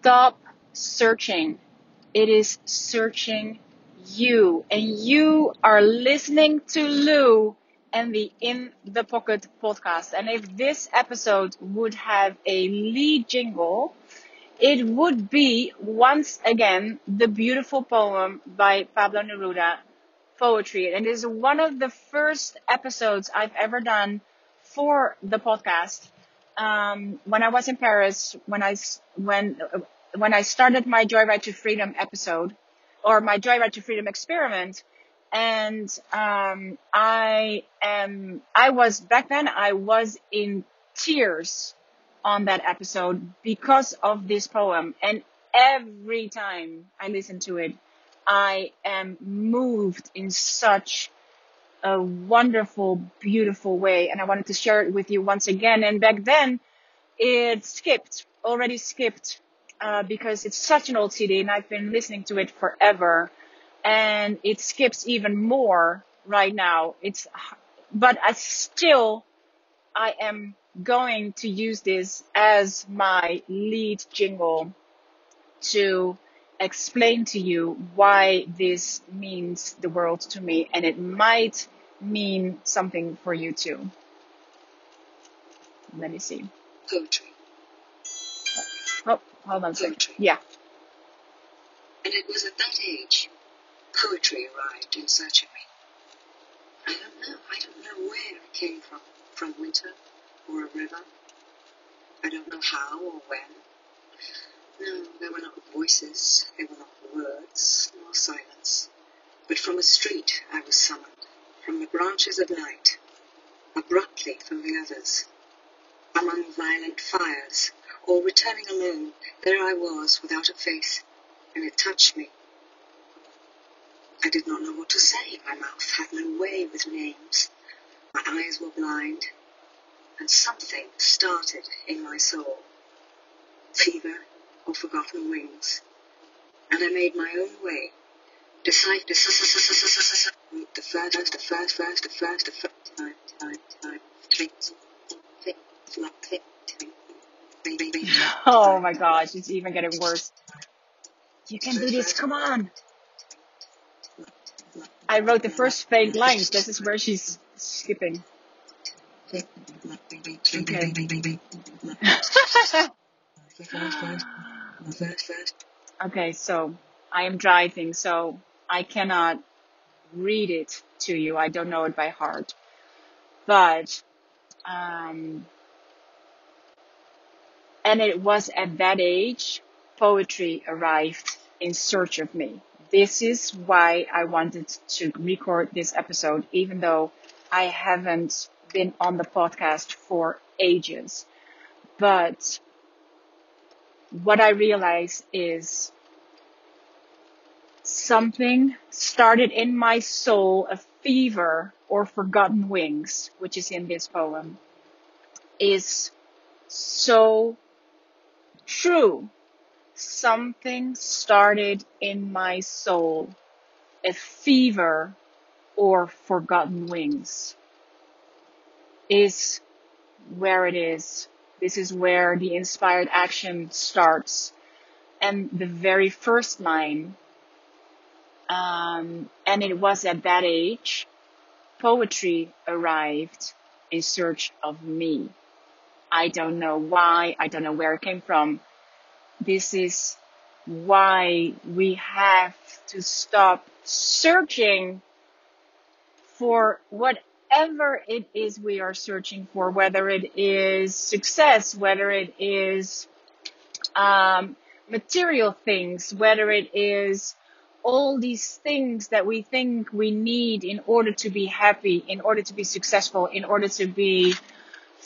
Stop searching. It is searching you. And you are listening to Lou and the In the Pocket podcast. And if this episode would have a lead jingle, it would be once again the beautiful poem by Pablo Neruda, Poetry. And it is one of the first episodes I've ever done for the podcast. Um, when I was in Paris, when I, when, when I started my Joyride to Freedom episode, or my Joyride to Freedom experiment, and um, I am, I was back then, I was in tears on that episode because of this poem. And every time I listen to it, I am moved in such a wonderful, beautiful way. And I wanted to share it with you once again. And back then it skipped, already skipped, uh, because it's such an old CD and I've been listening to it forever. And it skips even more right now. It's, but I still, I am going to use this as my lead jingle to explain to you why this means the world to me and it might mean something for you too. Let me see. Poetry. Oh, hold on a. Poetry. Yeah. And it was at that age poetry arrived in search of me. I don't know. I don't know where it came from. From winter or a river. I don't know how or when. No, there were not voices, there were not words, nor silence. But from a street I was summoned, from the branches of night, abruptly from the others. Among violent fires, or returning alone, there I was without a face, and it touched me. I did not know what to say. My mouth had no way with names. My eyes were blind, and something started in my soul. Fever or forgotten wings. And I made my own way. Decide the first, the first, first, the first, the first time, time, time, things, things, things. Oh my gosh, it's even getting worse. You can do this, come on. I wrote the first faint lines. This is where she's skipping. Okay. okay, so I am driving, so I cannot read it to you. I don't know it by heart. But, um, and it was at that age poetry arrived in search of me. This is why I wanted to record this episode, even though I haven't been on the podcast for ages. But what I realize is something started in my soul, a fever or forgotten wings, which is in this poem, is so true. Something started in my soul, a fever or forgotten wings is where it is. This is where the inspired action starts. And the very first line, um, and it was at that age, poetry arrived in search of me. I don't know why. I don't know where it came from. This is why we have to stop searching for whatever it is we are searching for, whether it is success, whether it is um, material things, whether it is all these things that we think we need in order to be happy, in order to be successful, in order to be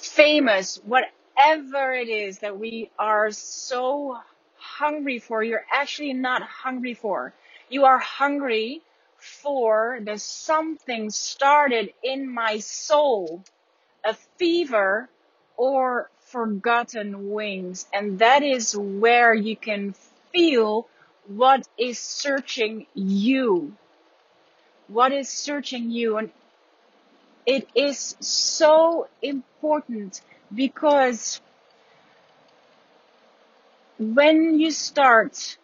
famous, whatever it is that we are so hungry for, you're actually not hungry for. You are hungry for the something started in my soul, a fever or forgotten wings. And that is where you can feel what is searching you. What is searching you? And it is so important because when you start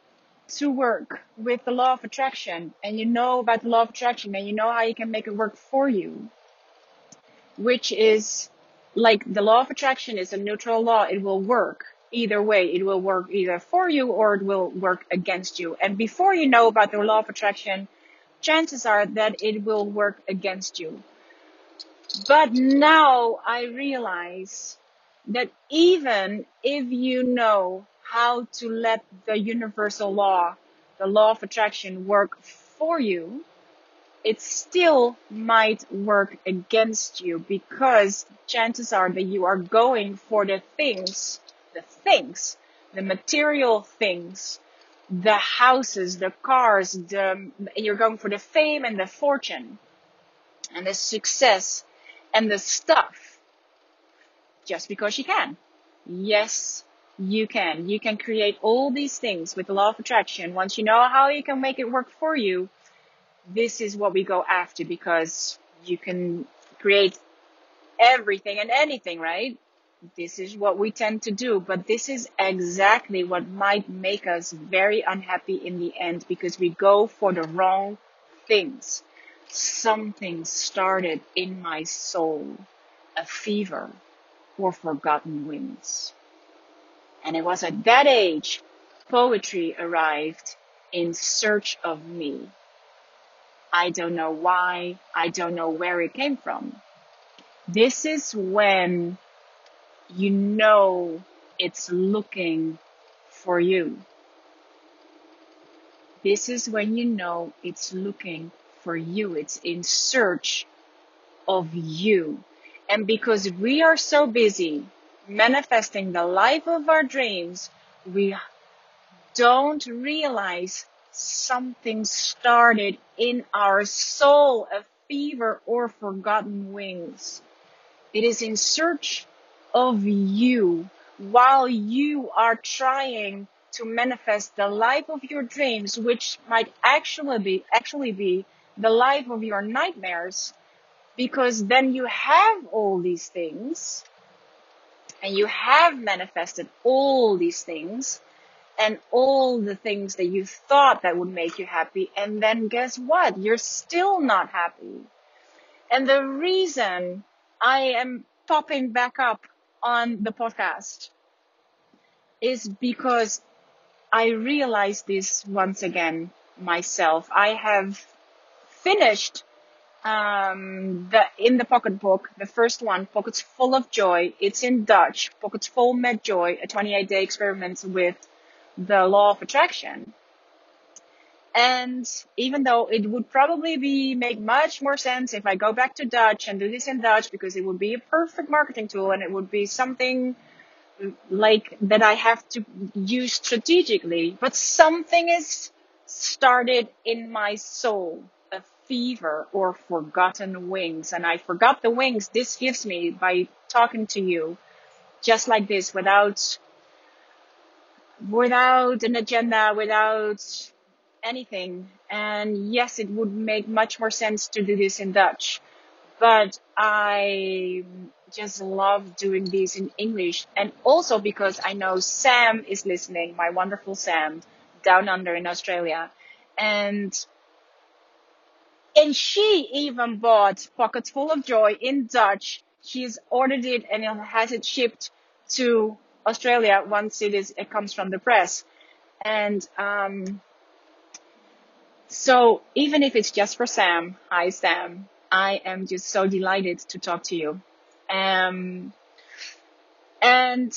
to work with the law of attraction and you know about the law of attraction and you know how you can make it work for you, which is like the law of attraction is a neutral law. It will work either way. It will work either for you or it will work against you. And before you know about the law of attraction, chances are that it will work against you. But now I realize that even if you know how to let the universal law, the law of attraction work for you, it still might work against you because chances are that you are going for the things, the things, the material things, the houses, the cars, the, you're going for the fame and the fortune and the success and the stuff just because you can. Yes, you can. You can create all these things with the law of attraction. Once you know how you can make it work for you, this is what we go after because you can create everything and anything, right? This is what we tend to do, but this is exactly what might make us very unhappy in the end because we go for the wrong things. Something started in my soul, a fever or forgotten wings. And it was at that age poetry arrived in search of me. I don't know why. I don't know where it came from. This is when you know it's looking for you. This is when you know it's looking for you. It's in search of you. And because we are so busy manifesting the life of our dreams, we don't realize something started in our soul, a fever or forgotten wings. It is in search of you while you are trying to manifest the life of your dreams, which might actually be, actually be the life of your nightmares, because then you have all these things and you have manifested all these things and all the things that you thought that would make you happy. And then guess what? You're still not happy. And the reason I am popping back up on the podcast is because I realized this once again myself. I have finished um, the in the pocket book, the first one, Pockets Full of Joy. It's in Dutch, Pockets Full met Joy, a 28 day experiment with the law of attraction. And even though it would probably be make much more sense if I go back to Dutch and do this in Dutch because it would be a perfect marketing tool and it would be something like that I have to use strategically, but something is started in my soul fever or forgotten wings. And I forgot the wings this gives me by talking to you just like this without, without an agenda, without anything. And yes, it would make much more sense to do this in Dutch, but I just love doing these in English. And also because I know Sam is listening, my wonderful Sam down under in Australia. And and she even bought Pockets Full of Joy in Dutch. She's ordered it and it has it shipped to Australia once it is, it comes from the press. And, um, so even if it's just for Sam, hi Sam, I am just so delighted to talk to you. Um, and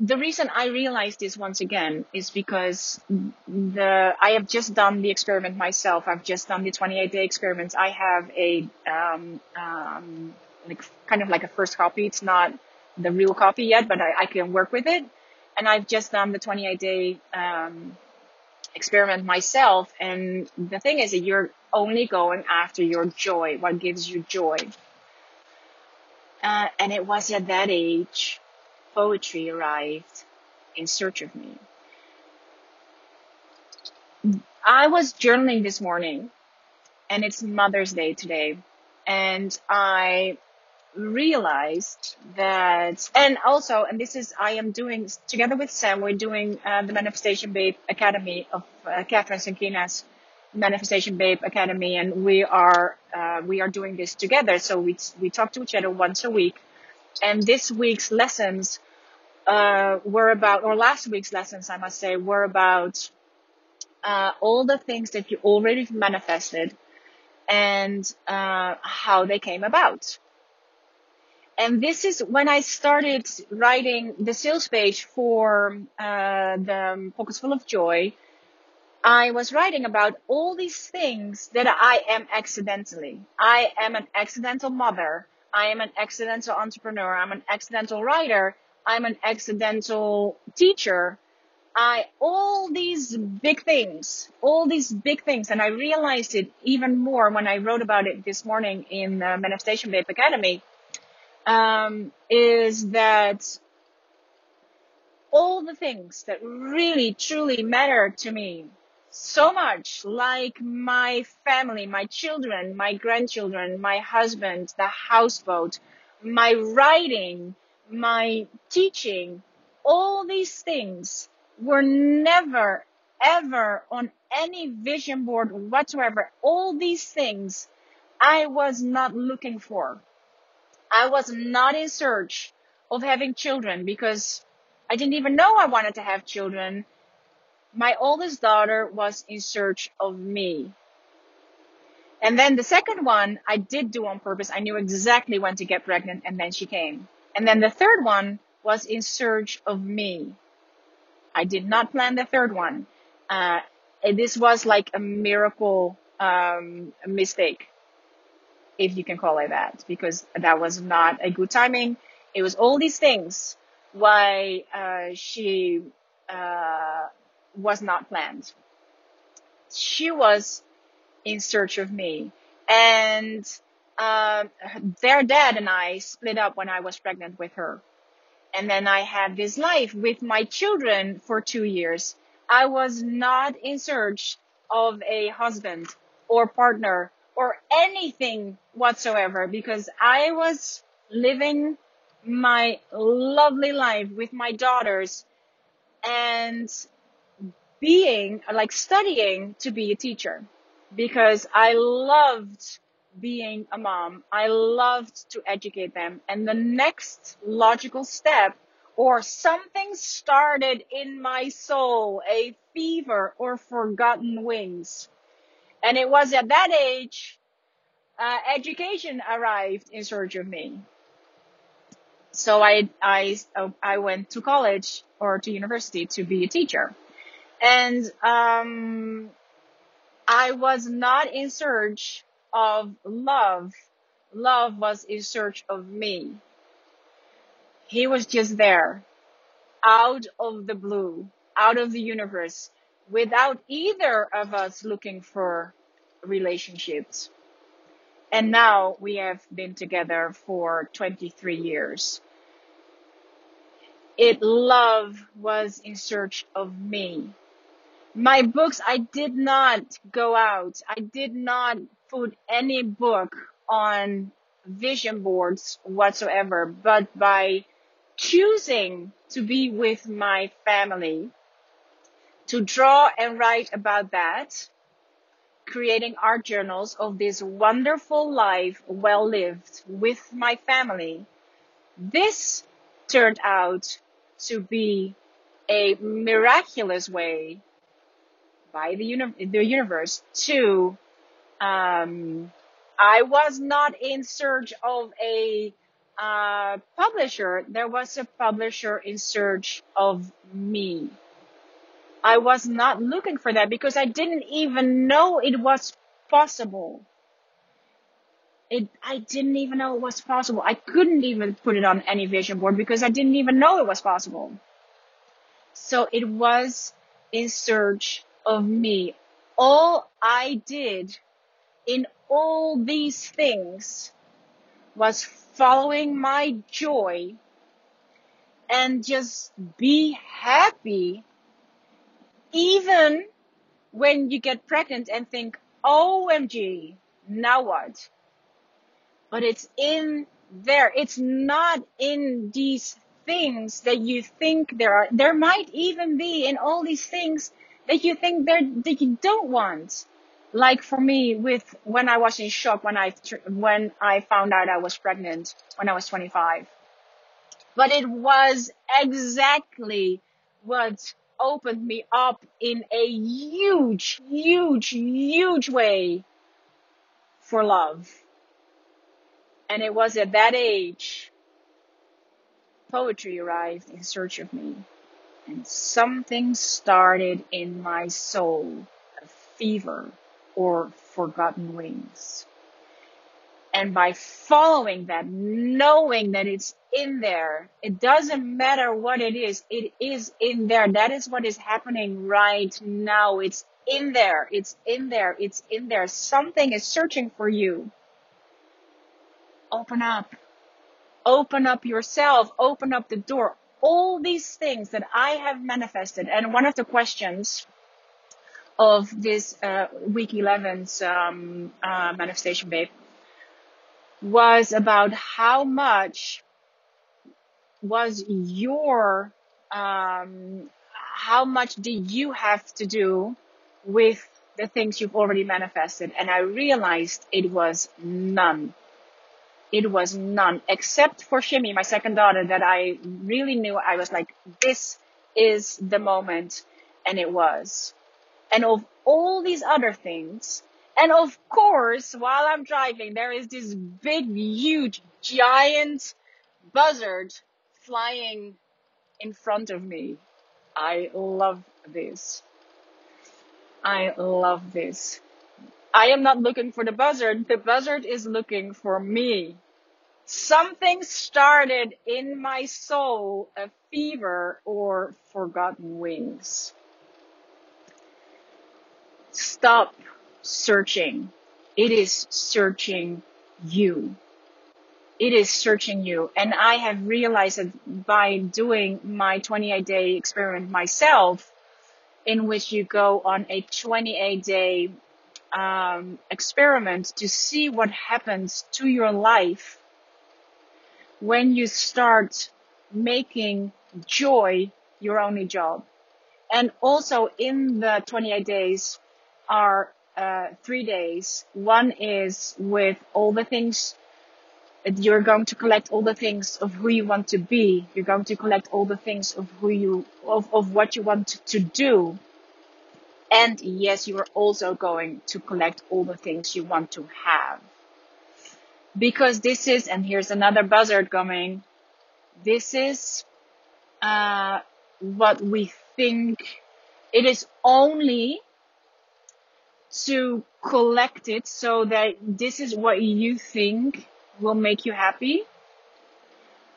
the reason I realized this once again is because the I have just done the experiment myself. I've just done the 28 day experiment. I have a um, um, like kind of like a first copy. It's not the real copy yet, but I, I can work with it. And I've just done the 28 day um, experiment myself. And the thing is that you're only going after your joy, what gives you joy. Uh, and it was at that age poetry arrived in search of me. I was journaling this morning and it's Mother's Day today and I realized that, and also, and this is, I am doing, together with Sam, we're doing uh, the Manifestation Babe Academy of uh, Kathrin Zenkina's Manifestation Babe Academy, and we are, uh, we are doing this together. So we, we talk to each other once a week. And this week's lessons, uh, were about, or last week's lessons, I must say, were about, uh, all the things that you already manifested and, uh, how they came about and this is when I started writing the sales page for uh, the Pockets Full of Joy. I was writing about all these things that I am accidentally. I am an accidental mother. I am an accidental entrepreneur. I'm an accidental writer. I'm an accidental teacher. I, all these big things, all these big things. And I realized it even more when I wrote about it this morning in Manifestation Babe Academy um, is that all the things that really truly matter to me so much, like my family, my children, my grandchildren, my husband, the houseboat, my writing, my teaching, all these things were never ever on any vision board whatsoever. All these things I was not looking for. I was not in search of having children because I didn't even know I wanted to have children. My oldest daughter was in search of me. And then the second one I did do on purpose. I knew exactly when to get pregnant and then she came. And then the third one was in search of me. I did not plan the third one. Uh, this was like a miracle um, mistake if you can call it that, because that was not a good timing. It was all these things why uh, she uh, was not planned. She was in search of me, and uh, their dad and I split up when I was pregnant with her. And then I had this life with my children for two years. I was not in search of a husband or partner or anything whatsoever because I was living my lovely life with my daughters and being like studying to be a teacher because I loved being a mom. I loved to educate them. And the next logical step or something started in my soul, a fever or forgotten wings and it was at that age, uh, education arrived in search of me. So I, I, I went to college or to university to be a teacher. And, um, I was not in search of love. Love was in search of me. He was just there, out of the blue, out of the universe, without either of us looking for relationships. And now we have been together for 23 years. It love was in search of me. My books, I did not go out. I did not put any book on vision boards whatsoever, but by choosing to be with my family, to draw and write about that, creating art journals of this wonderful life well lived with my family. This turned out to be a miraculous way by the, uni- the universe to um, I was not in search of a uh, publisher. There was a publisher in search of me. I was not looking for that because I didn't even know it was possible. It, I didn't even know it was possible. I couldn't even put it on any vision board because I didn't even know it was possible. So it was in search of me. All I did in all these things was following my joy and just be happy even when you get pregnant and think, OMG, now what? But it's in there. It's not in these things that you think there are. There might even be in all these things that you think there that you don't want. Like for me, with when I was in shock when I when I found out I was pregnant when I was 25, but it was exactly what opened me up in a huge, huge, huge way for love. And it was at that age poetry arrived in search of me. And something started in my soul, a fever or forgotten wings. And by following that, knowing that it's in there, it doesn't matter what it is, it is in there. That is what is happening right now. It's in there. It's in there. It's in there. Something is searching for you. Open up. Open up yourself. Open up the door. All these things that I have manifested. And one of the questions of this uh, week 11's um, uh, manifestation babe was about how much was your um, how much do you have to do with the things you've already manifested and i realized it was none it was none except for shimmy my second daughter that i really knew i was like this is the moment and it was and of all these other things and of course, while I'm driving, there is this big, huge, giant buzzard flying in front of me. I love this. I love this. I am not looking for the buzzard. The buzzard is looking for me. Something started in my soul, a fever or forgotten wings. Stop searching. It is searching you. It is searching you. And I have realized that by doing my 28 day experiment myself, in which you go on a 28 day um, experiment to see what happens to your life when you start making joy your only job. And also in the 28 days are uh, three days. One is with all the things you're going to collect all the things of who you want to be. You're going to collect all the things of who you, of, of what you want to do. And yes, you are also going to collect all the things you want to have. Because this is, and here's another buzzard coming. This is, uh, what we think it is only to collect it so that this is what you think will make you happy,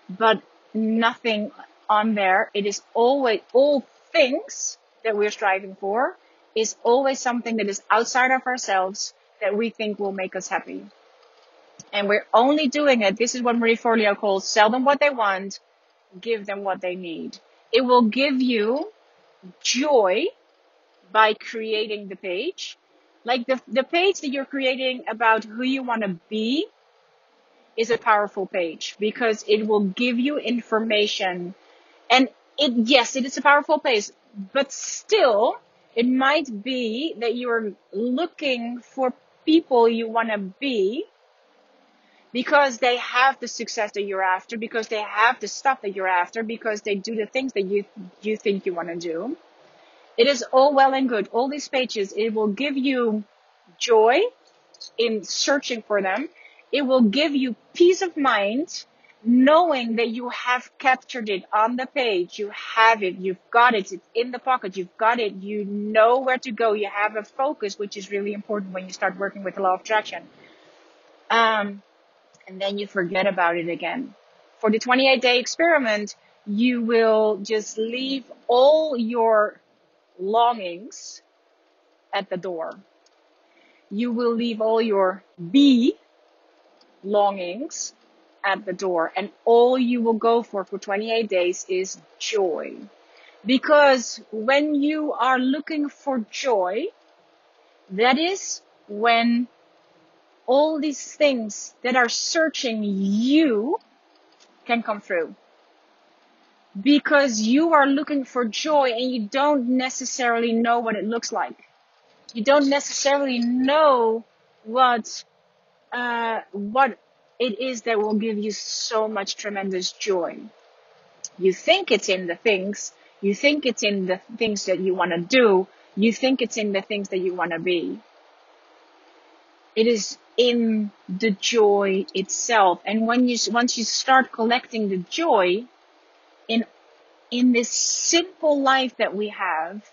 but nothing on there. It is always all things that we're striving for is always something that is outside of ourselves that we think will make us happy. And we're only doing it. This is what Marie Forleo calls sell them what they want, give them what they need. It will give you joy by creating the page like the, the page that you're creating about who you want to be is a powerful page because it will give you information and it, yes, it is a powerful page, but still it might be that you're looking for people you want to be because they have the success that you're after, because they have the stuff that you're after, because they do the things that you, you think you want to do. It is all well and good. All these pages, it will give you joy in searching for them. It will give you peace of mind knowing that you have captured it on the page. You have it. You've got it. It's in the pocket. You've got it. You know where to go. You have a focus, which is really important when you start working with the law of attraction. Um, and then you forget about it again. For the 28 day experiment, you will just leave all your longings at the door. You will leave all your be longings at the door and all you will go for for 28 days is joy. Because when you are looking for joy, that is when all these things that are searching you can come through. Because you are looking for joy and you don't necessarily know what it looks like. You don't necessarily know what, uh, what it is that will give you so much tremendous joy. You think it's in the things, you think it's in the things that you want to do, you think it's in the things that you want to be. It is in the joy itself. And when you, once you start collecting the joy in, in this simple life that we have,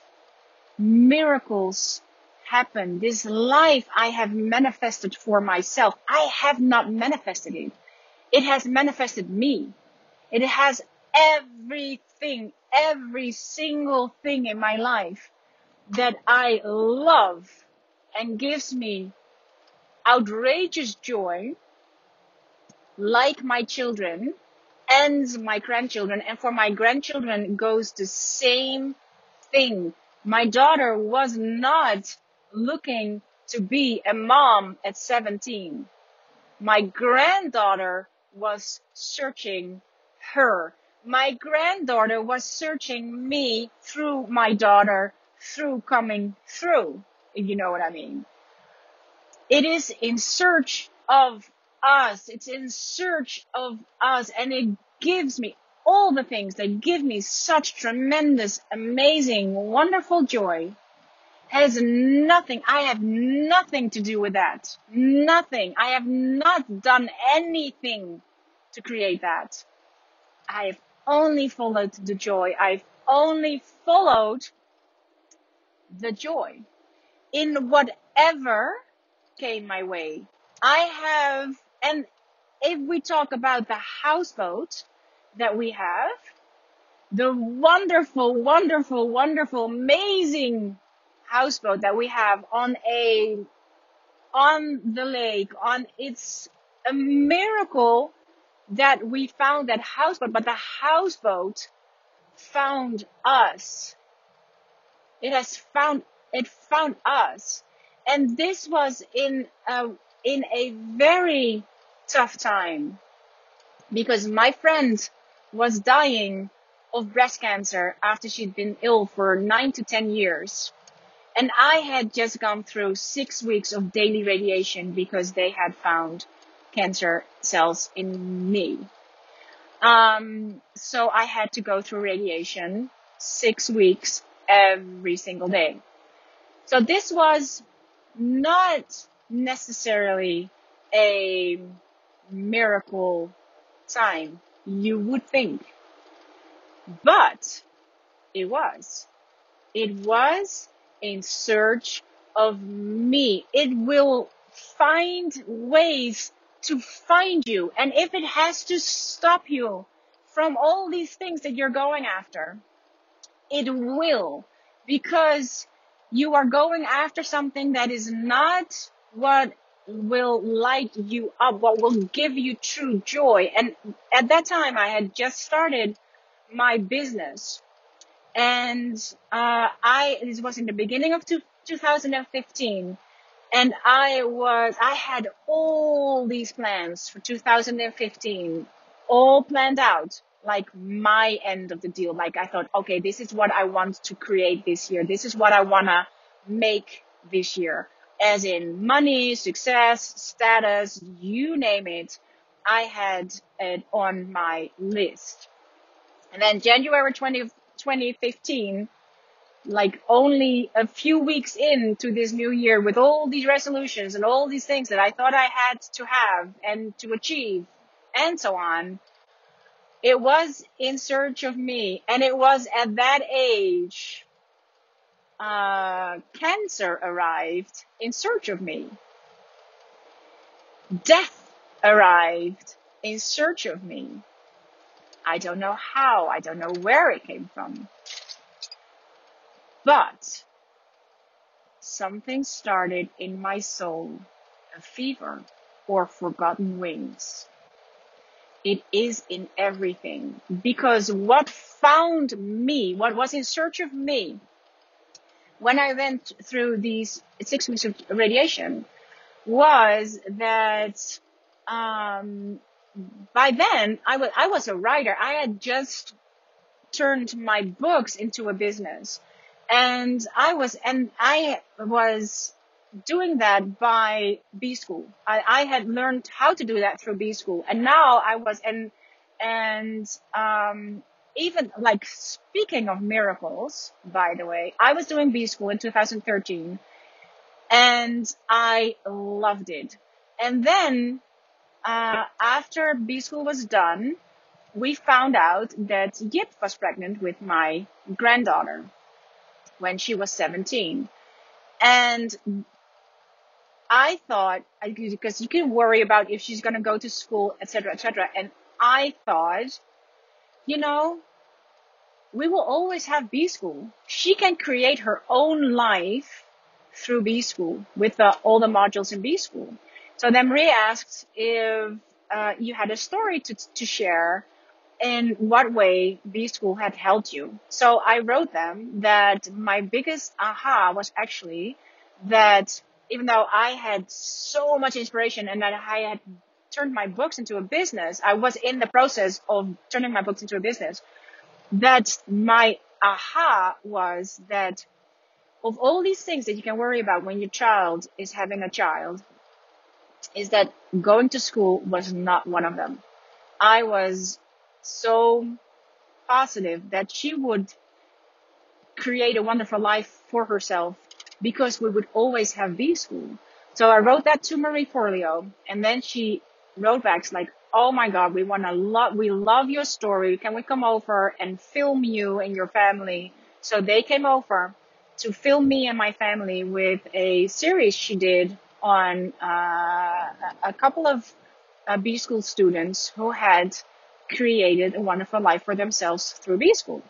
miracles happen. This life I have manifested for myself. I have not manifested it. It has manifested me. It has everything, every single thing in my life that I love and gives me outrageous joy, like my children and my grandchildren. And for my grandchildren goes the same thing. My daughter was not looking to be a mom at 17. My granddaughter was searching her. My granddaughter was searching me through my daughter, through coming through, if you know what I mean. It is in search of us. It's in search of us and it gives me all the things that give me such tremendous, amazing, wonderful joy has nothing, I have nothing to do with that. Nothing. I have not done anything to create that. I have only followed the joy. I've only followed the joy in whatever came my way. I have, and if we talk about the houseboat that we have, the wonderful, wonderful, wonderful, amazing houseboat that we have on a, on the lake, on, it's a miracle that we found that houseboat, but the houseboat found us. It has found, it found us and this was in a, in a very tough time because my friend was dying of breast cancer after she'd been ill for nine to 10 years. And I had just gone through six weeks of daily radiation because they had found cancer cells in me. Um, so I had to go through radiation six weeks every single day. So this was not necessarily a miracle time, you would think. But it was. It was in search of me. It will find ways to find you. And if it has to stop you from all these things that you're going after, it will. Because you are going after something that is not what will light you up, what will give you true joy. And at that time, I had just started my business. And uh, I, this was in the beginning of two, 2015. And I was, I had all these plans for 2015, all planned out like my end of the deal. Like I thought, okay, this is what I want to create this year. This is what I want to make this year. As in money, success, status, you name it. I had it on my list. And then January 20, 2015, like only a few weeks into this new year with all these resolutions and all these things that I thought I had to have and to achieve and so on, it was in search of me. And it was at that age, uh, cancer arrived in search of me. Death arrived in search of me. I don't know how, I don't know where it came from. But something started in my soul, a fever or forgotten wings. It is in everything because what found me, what was in search of me, when I went through these six weeks of radiation, was that um, by then I was I was a writer. I had just turned my books into a business, and I was and I was doing that by B school. I, I had learned how to do that through B school, and now I was and and um, even like speaking of miracles, by the way, I was doing B school in 2013 and I loved it. And then, uh, after B school was done, we found out that Yip was pregnant with my granddaughter when she was 17. And I thought, because you can worry about if she's going to go to school, etc., etc. And I thought, you know, we will always have B school. She can create her own life through B school with all the modules in B school. So then Marie asked if uh, you had a story to, to share in what way B school had helped you. So I wrote them that my biggest aha was actually that even though I had so much inspiration and that I had turned my books into a business, I was in the process of turning my books into a business, that my aha was that of all these things that you can worry about when your child is having a child, is that going to school was not one of them. I was so positive that she would create a wonderful life for herself because we would always have B school. So I wrote that to Marie Forleo and then she wrote back like, Oh my God, we want to love, we love your story. Can we come over and film you and your family? So they came over to film me and my family with a series she did on uh, a couple of uh, B school students who had created a wonderful life for themselves through B school.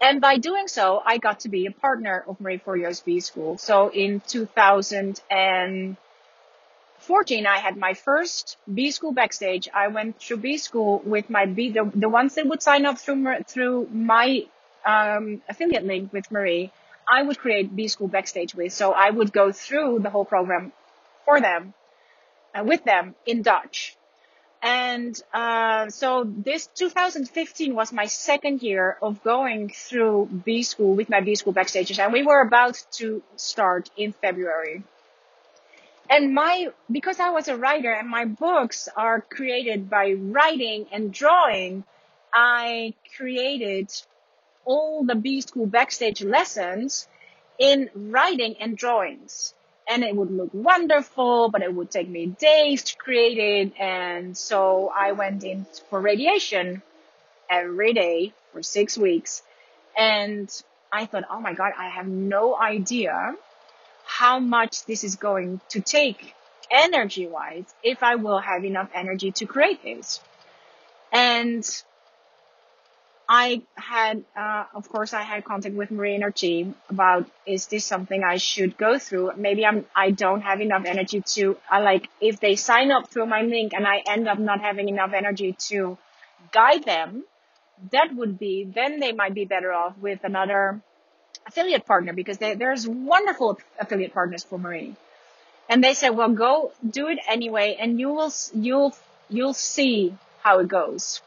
And by doing so, I got to be a partner of Marie Forleo's B school. So in 2014, I had my first B school backstage. I went through B school with my B, the, the ones that would sign up through, through my um, affiliate link with Marie, I would create B School Backstage with. So I would go through the whole program for them, uh, with them in Dutch. And uh, so this 2015 was my second year of going through B School with my B School Backstages, and we were about to start in February. And my, because I was a writer and my books are created by writing and drawing, I created all the B school backstage lessons in writing and drawings. And it would look wonderful, but it would take me days to create it. And so I went in for radiation every day for six weeks. And I thought, oh my God, I have no idea how much this is going to take energy wise if I will have enough energy to create this. And I had, uh, of course, I had contact with Marie team about is this something I should go through? Maybe I'm, I don't have enough energy to, I like, if they sign up through my link and I end up not having enough energy to guide them, that would be, then they might be better off with another affiliate partner because they, there's wonderful affiliate partners for Marie. And they said, well, go do it anyway and you will, you'll, you'll see how it goes.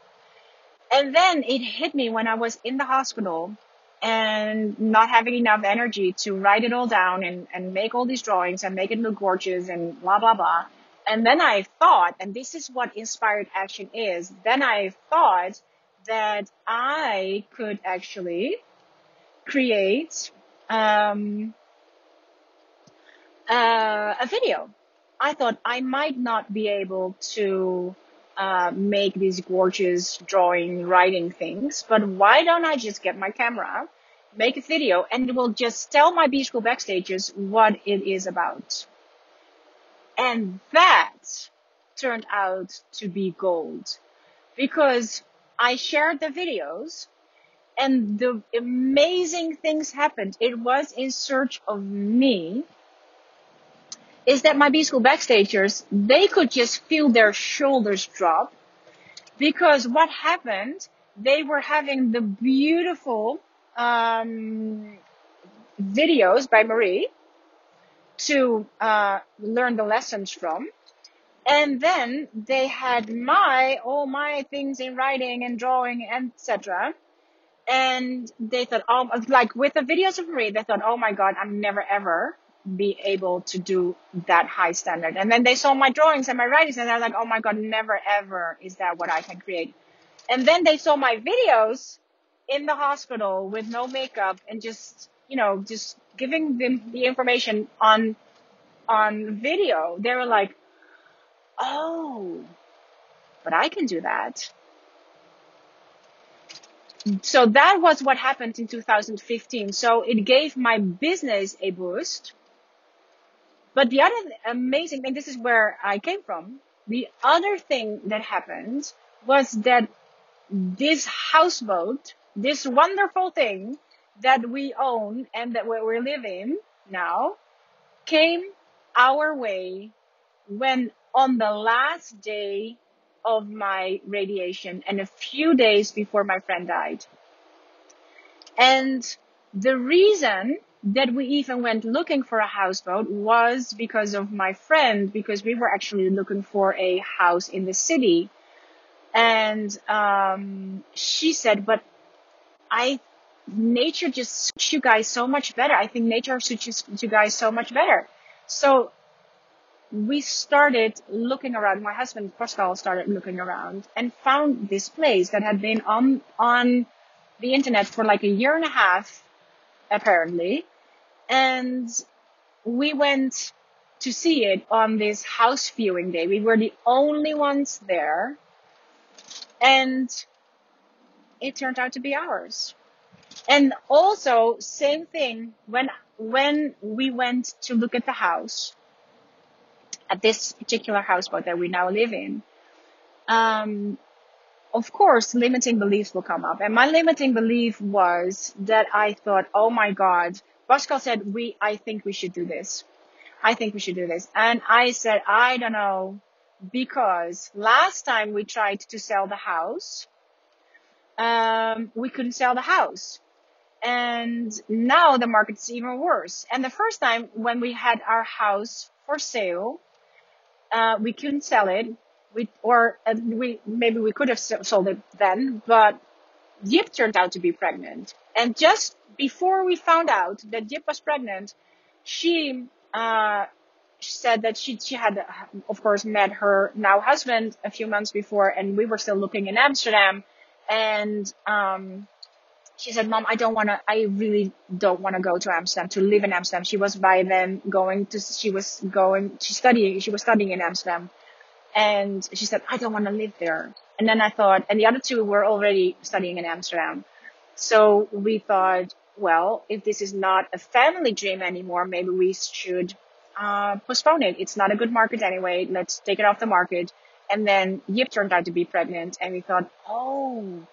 And then it hit me when I was in the hospital and not having enough energy to write it all down and, and make all these drawings and make it look gorgeous and blah, blah, blah. And then I thought, and this is what inspired action is, then I thought that I could actually create um, uh, a video. I thought I might not be able to uh, make these gorgeous drawing, writing things, but why don't I just get my camera, make a video, and it will just tell my B School Backstages what it is about. And that turned out to be gold because I shared the videos and the amazing things happened. It was in search of me is that my B school backstagers, they could just feel their shoulders drop because what happened, they were having the beautiful um, videos by Marie to uh, learn the lessons from. And then they had my all my things in writing and drawing, etc. And they thought, oh, like with the videos of Marie, they thought, oh my god, I'm never ever be able to do that high standard. And then they saw my drawings and my writings, and they're like, oh my god, never ever is that what I can create. And then they saw my videos in the hospital with no makeup and just, you know, just giving them the information on on video. They were like, oh, but I can do that. So that was what happened in 2015. So it gave my business a boost. But the other amazing thing, this is where I came from. The other thing that happened was that this houseboat, this wonderful thing that we own and that we live in now, came our way when on the last day of my radiation and a few days before my friend died. And the reason that we even went looking for a houseboat was because of my friend, because we were actually looking for a house in the city. And um, she said, but I, nature just suits you guys so much better. I think nature suits you guys so much better. So we started looking around. My husband Pascal started looking around and found this place that had been on on the internet for like a year and a half, apparently. And we went to see it on this house viewing day. We were the only ones there. And it turned out to be ours. And also, same thing when when we went to look at the house, at this particular houseboat that we now live in, um, of course, limiting beliefs will come up. And my limiting belief was that I thought, oh my God, Pascal said, we, I think we should do this. I think we should do this. And I said, I don't know, because last time we tried to sell the house, um, we couldn't sell the house. And now the market's even worse. And the first time when we had our house for sale, uh, we couldn't sell it. We or uh, we maybe we could have sold it then, but Yip turned out to be pregnant. And just before we found out that Yip was pregnant, she uh, said that she she had of course met her now husband a few months before, and we were still looking in Amsterdam, and um, she said, Mom, I don't want to, I really don't want to go to Amsterdam to live in Amsterdam. She was by then going to, she was going, she studying, she was studying in Amsterdam. And she said, I don't want to live there. And then I thought, and the other two were already studying in Amsterdam. So we thought, well, if this is not a family dream anymore, maybe we should uh, postpone it. It's not a good market anyway. Let's take it off the market. And then Yip turned out to be pregnant, and we thought, oh,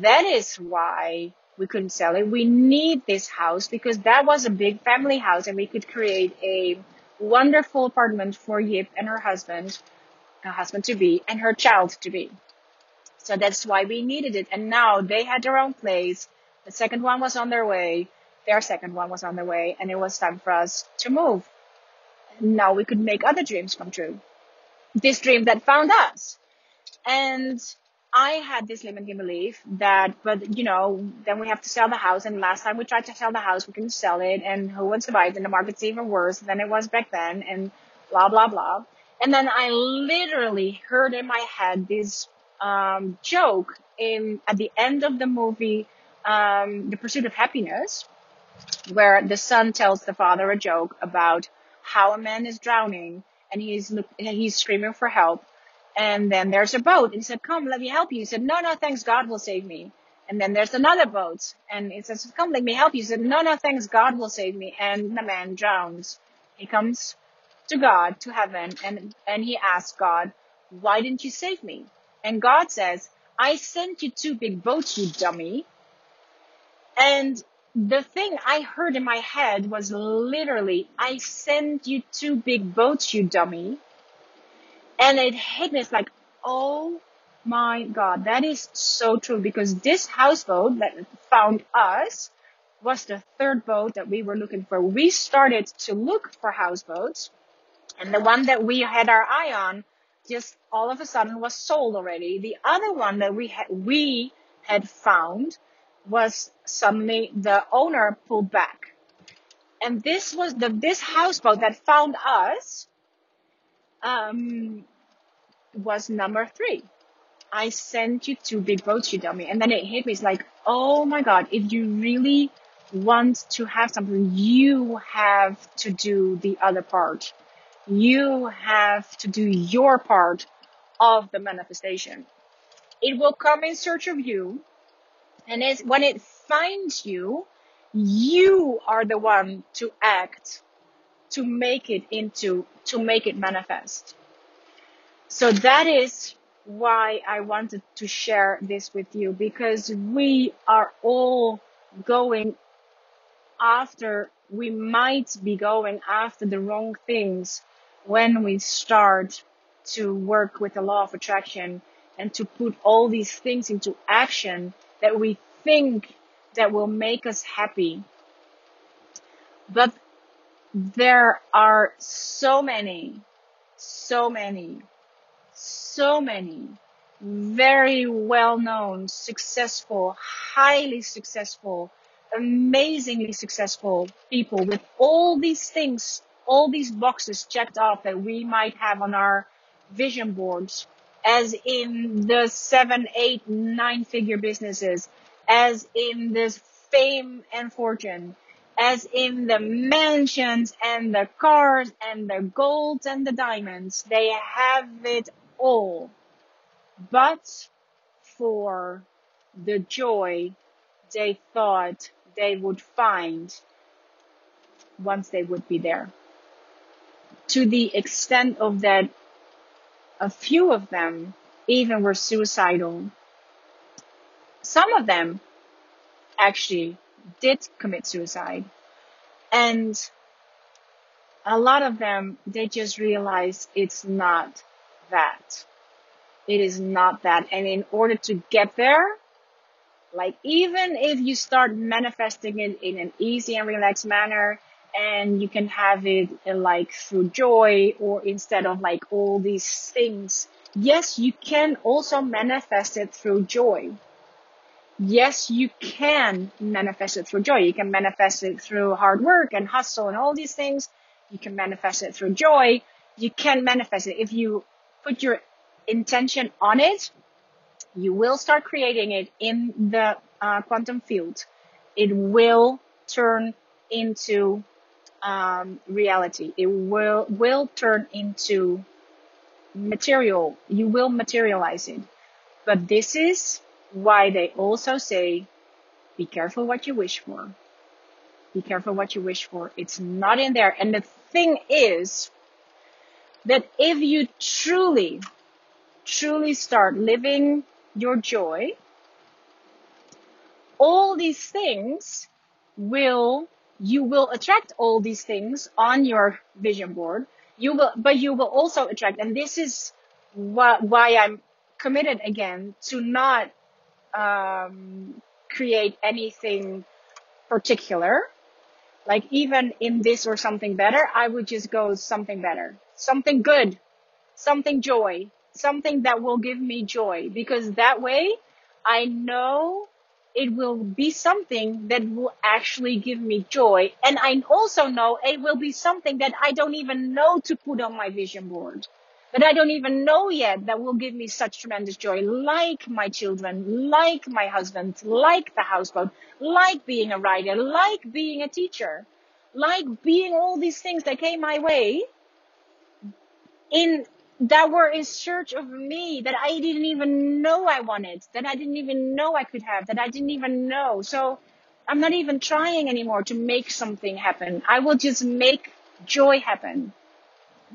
that is why we couldn't sell it. We need this house because that was a big family house and we could create a wonderful apartment for Yip and her husband, her husband to be, and her child to be. So that's why we needed it. And now they had their own place. The second one was on their way. Their second one was on their way and it was time for us to move. Now we could make other dreams come true. This dream that found us. And I had this limiting belief that, but you know, then we have to sell the house. And last time we tried to sell the house, we couldn't sell it. And who buy it? And the market's even worse than it was back then. And blah, blah, blah. And then I literally heard in my head this, um, joke in, at the end of the movie, um, The Pursuit of Happyness, where the son tells the father a joke about how a man is drowning and he's, he's screaming for help and then there's a boat. And he said, come, let me help you. He said, no, no, thanks. God will save me. And then there's another boat. And he says, come, let me help you. He said, no, no, thanks. God will save me. And the man drowns. He comes to God, to heaven, and, and he asks God, why didn't you save me? And God says, I sent you two big boats, you dummy. And the thing I heard in my head was literally, I sent you two big boats, you dummy. And it hit me. It's like, oh my God, that is so true because this houseboat that found us was the third boat that we were looking for. We started to look for houseboats and the one that we had our eye on just all of a sudden was sold already. The other one that we had, we had found was suddenly the owner pulled back. And this was the, this houseboat that found us, um, was number three. I sent you two big boats, you dummy. And then it hit me. It's like, oh my God, if you really want to have something, you have to do the other part. You have to do your part of the manifestation. It will come in search of you. And when it finds you, you are the one to act, to make it into, to make it manifest. So that is why I wanted to share this with you because we are all going after, we might be going after the wrong things when we start to work with the law of attraction and to put all these things into action that we think that will make us happy. But there are so many, so many so many very well known, successful, highly successful, amazingly successful people with all these things, all these boxes checked off that we might have on our vision boards, as in the seven, eight, nine figure businesses, as in this fame and fortune, as in the mansions and the cars and the golds and the diamonds. They have it all, but for the joy they thought they would find once they would be there. To the extent of that, a few of them even were suicidal. Some of them actually did commit suicide. And a lot of them, they just realized it's not that. It is not that. And in order to get there, like even if you start manifesting it in an easy and relaxed manner and you can have it uh, like through joy or instead of like all these things. Yes, you can also manifest it through joy. Yes, you can manifest it through joy. You can manifest it through hard work and hustle and all these things. You can manifest it through joy. You can manifest it if you put your intention on it, you will start creating it in the uh, quantum field. It will turn into um, reality. It will will turn into material. You will materialize it. But this is why they also say, be careful what you wish for. Be careful what you wish for. It's not in there. And the thing is, that if you truly, truly start living your joy, all these things will, you will attract all these things on your vision board. You will, but you will also attract, and this is why, why I'm committed again to not um, create anything particular. Like even in this or something better, I would just go something better something good, something joy, something that will give me joy because that way I know it will be something that will actually give me joy. And I also know it will be something that I don't even know to put on my vision board. But I don't even know yet that will give me such tremendous joy, like my children, like my husband, like the houseboat, like being a writer, like being a teacher, like being all these things that came my way in that were in search of me that I didn't even know I wanted, that I didn't even know I could have, that I didn't even know. So I'm not even trying anymore to make something happen. I will just make joy happen.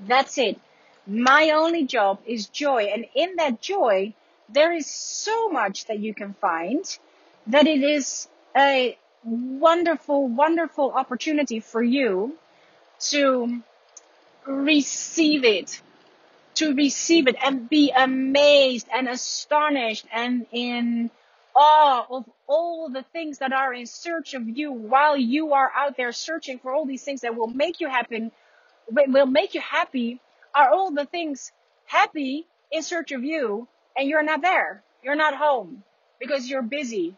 That's it. My only job is joy. And in that joy, there is so much that you can find that it is a wonderful, wonderful opportunity for you to receive it, to receive it and be amazed and astonished and in awe of all the things that are in search of you while you are out there searching for all these things that will make you happen, will make you happy, are all the things happy in search of you and you're not there. You're not home because you're busy.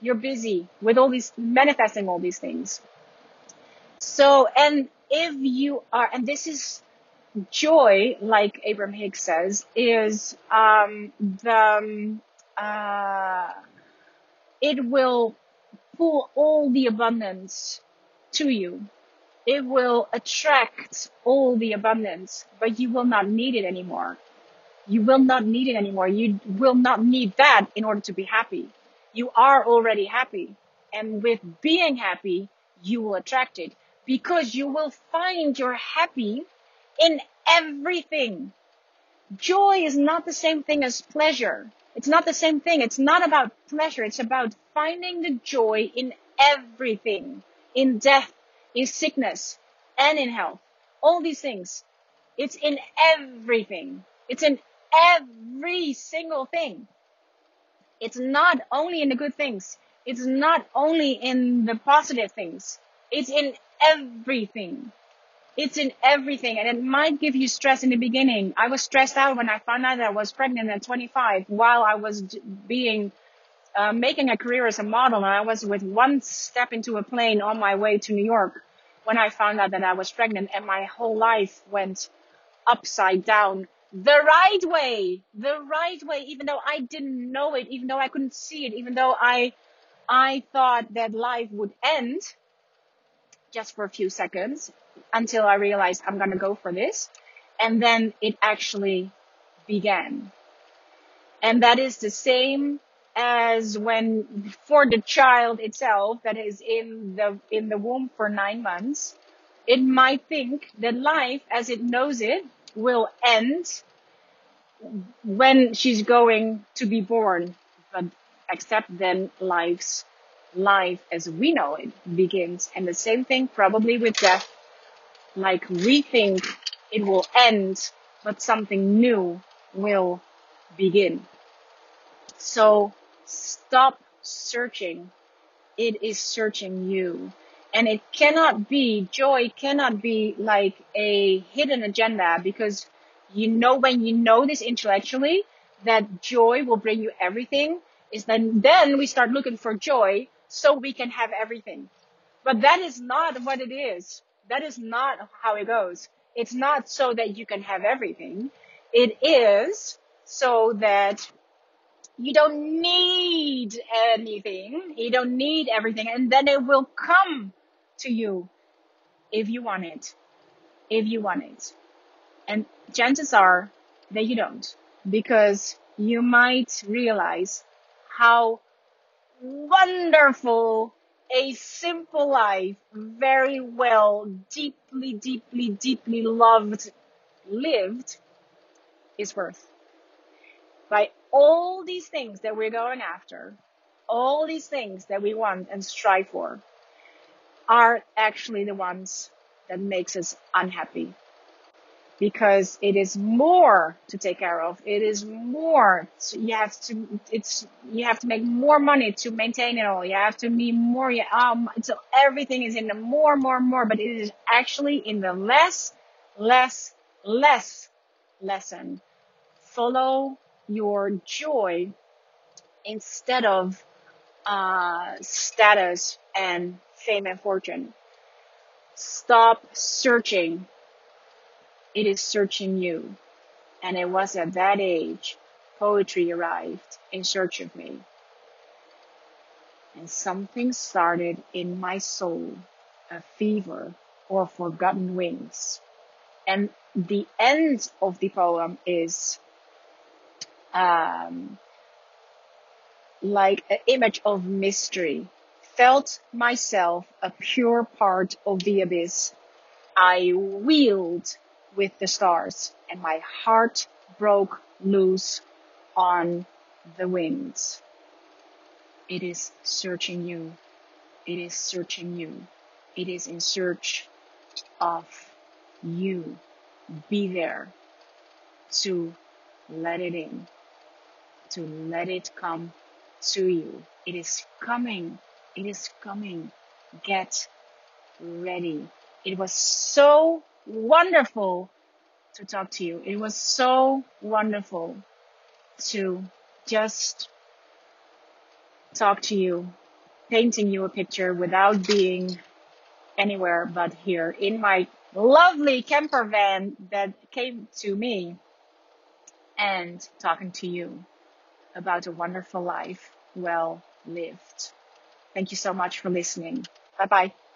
You're busy with all these, manifesting all these things. So, and if you are, and this is joy, like Abraham Hicks says, is um, the uh, it will pull all the abundance to you. It will attract all the abundance, but you will not need it anymore. You will not need it anymore. You will not need that in order to be happy. You are already happy. And with being happy, you will attract it because you will find you're happy in everything. Joy is not the same thing as pleasure. It's not the same thing. It's not about pleasure. It's about finding the joy in everything, in death, in sickness, and in health. All these things. It's in everything. It's in every single thing. It's not only in the good things. It's not only in the positive things. It's in everything. It's in everything and it might give you stress in the beginning. I was stressed out when I found out that I was pregnant at 25 while I was being, uh, making a career as a model and I was with one step into a plane on my way to New York when I found out that I was pregnant and my whole life went upside down the right way, the right way, even though I didn't know it, even though I couldn't see it, even though I, I thought that life would end just for a few seconds until I realized I'm going to go for this. And then it actually began. And that is the same as when for the child itself that is in the, in the womb for nine months, it might think that life as it knows it will end when she's going to be born. But except then life's life as we know it begins. And the same thing probably with death. Like we think it will end, but something new will begin. So stop searching. It is searching you. And it cannot be, joy cannot be like a hidden agenda because you know when you know this intellectually that joy will bring you everything is then then we start looking for joy so we can have everything. But that is not what it is. That is not how it goes. It's not so that you can have everything. It is so that you don't need anything. You don't need everything. And then it will come to you if you want it. If you want it. And chances are that you don't because you might realize how wonderful a simple life, very well, deeply, deeply, deeply loved, lived is worth. By all these things that we're going after, all these things that we want and strive for are actually the ones that makes us unhappy because it is more to take care of. It is more. To, you have to. It's you have to make more money to maintain it all. You have to be more. Um. So everything is in the more, more, more. But it is actually in the less, less, less lesson. Follow your joy instead of uh, status and fame and fortune. Stop searching it is searching you. And it was at that age poetry arrived in search of me. And something started in my soul, a fever or forgotten wings. And the end of the poem is um, like an image of mystery. Felt myself a pure part of the abyss. I wheeled with the stars and my heart broke loose on the winds. It is searching you. It is searching you. It is in search of you. Be there to let it in, to let it come to you. It is coming. It is coming. Get ready. It was so wonderful to talk to you. It was so wonderful to just talk to you, painting you a picture without being anywhere but here in my lovely camper van that came to me and talking to you about a wonderful life well lived. Thank you so much for listening. Bye bye.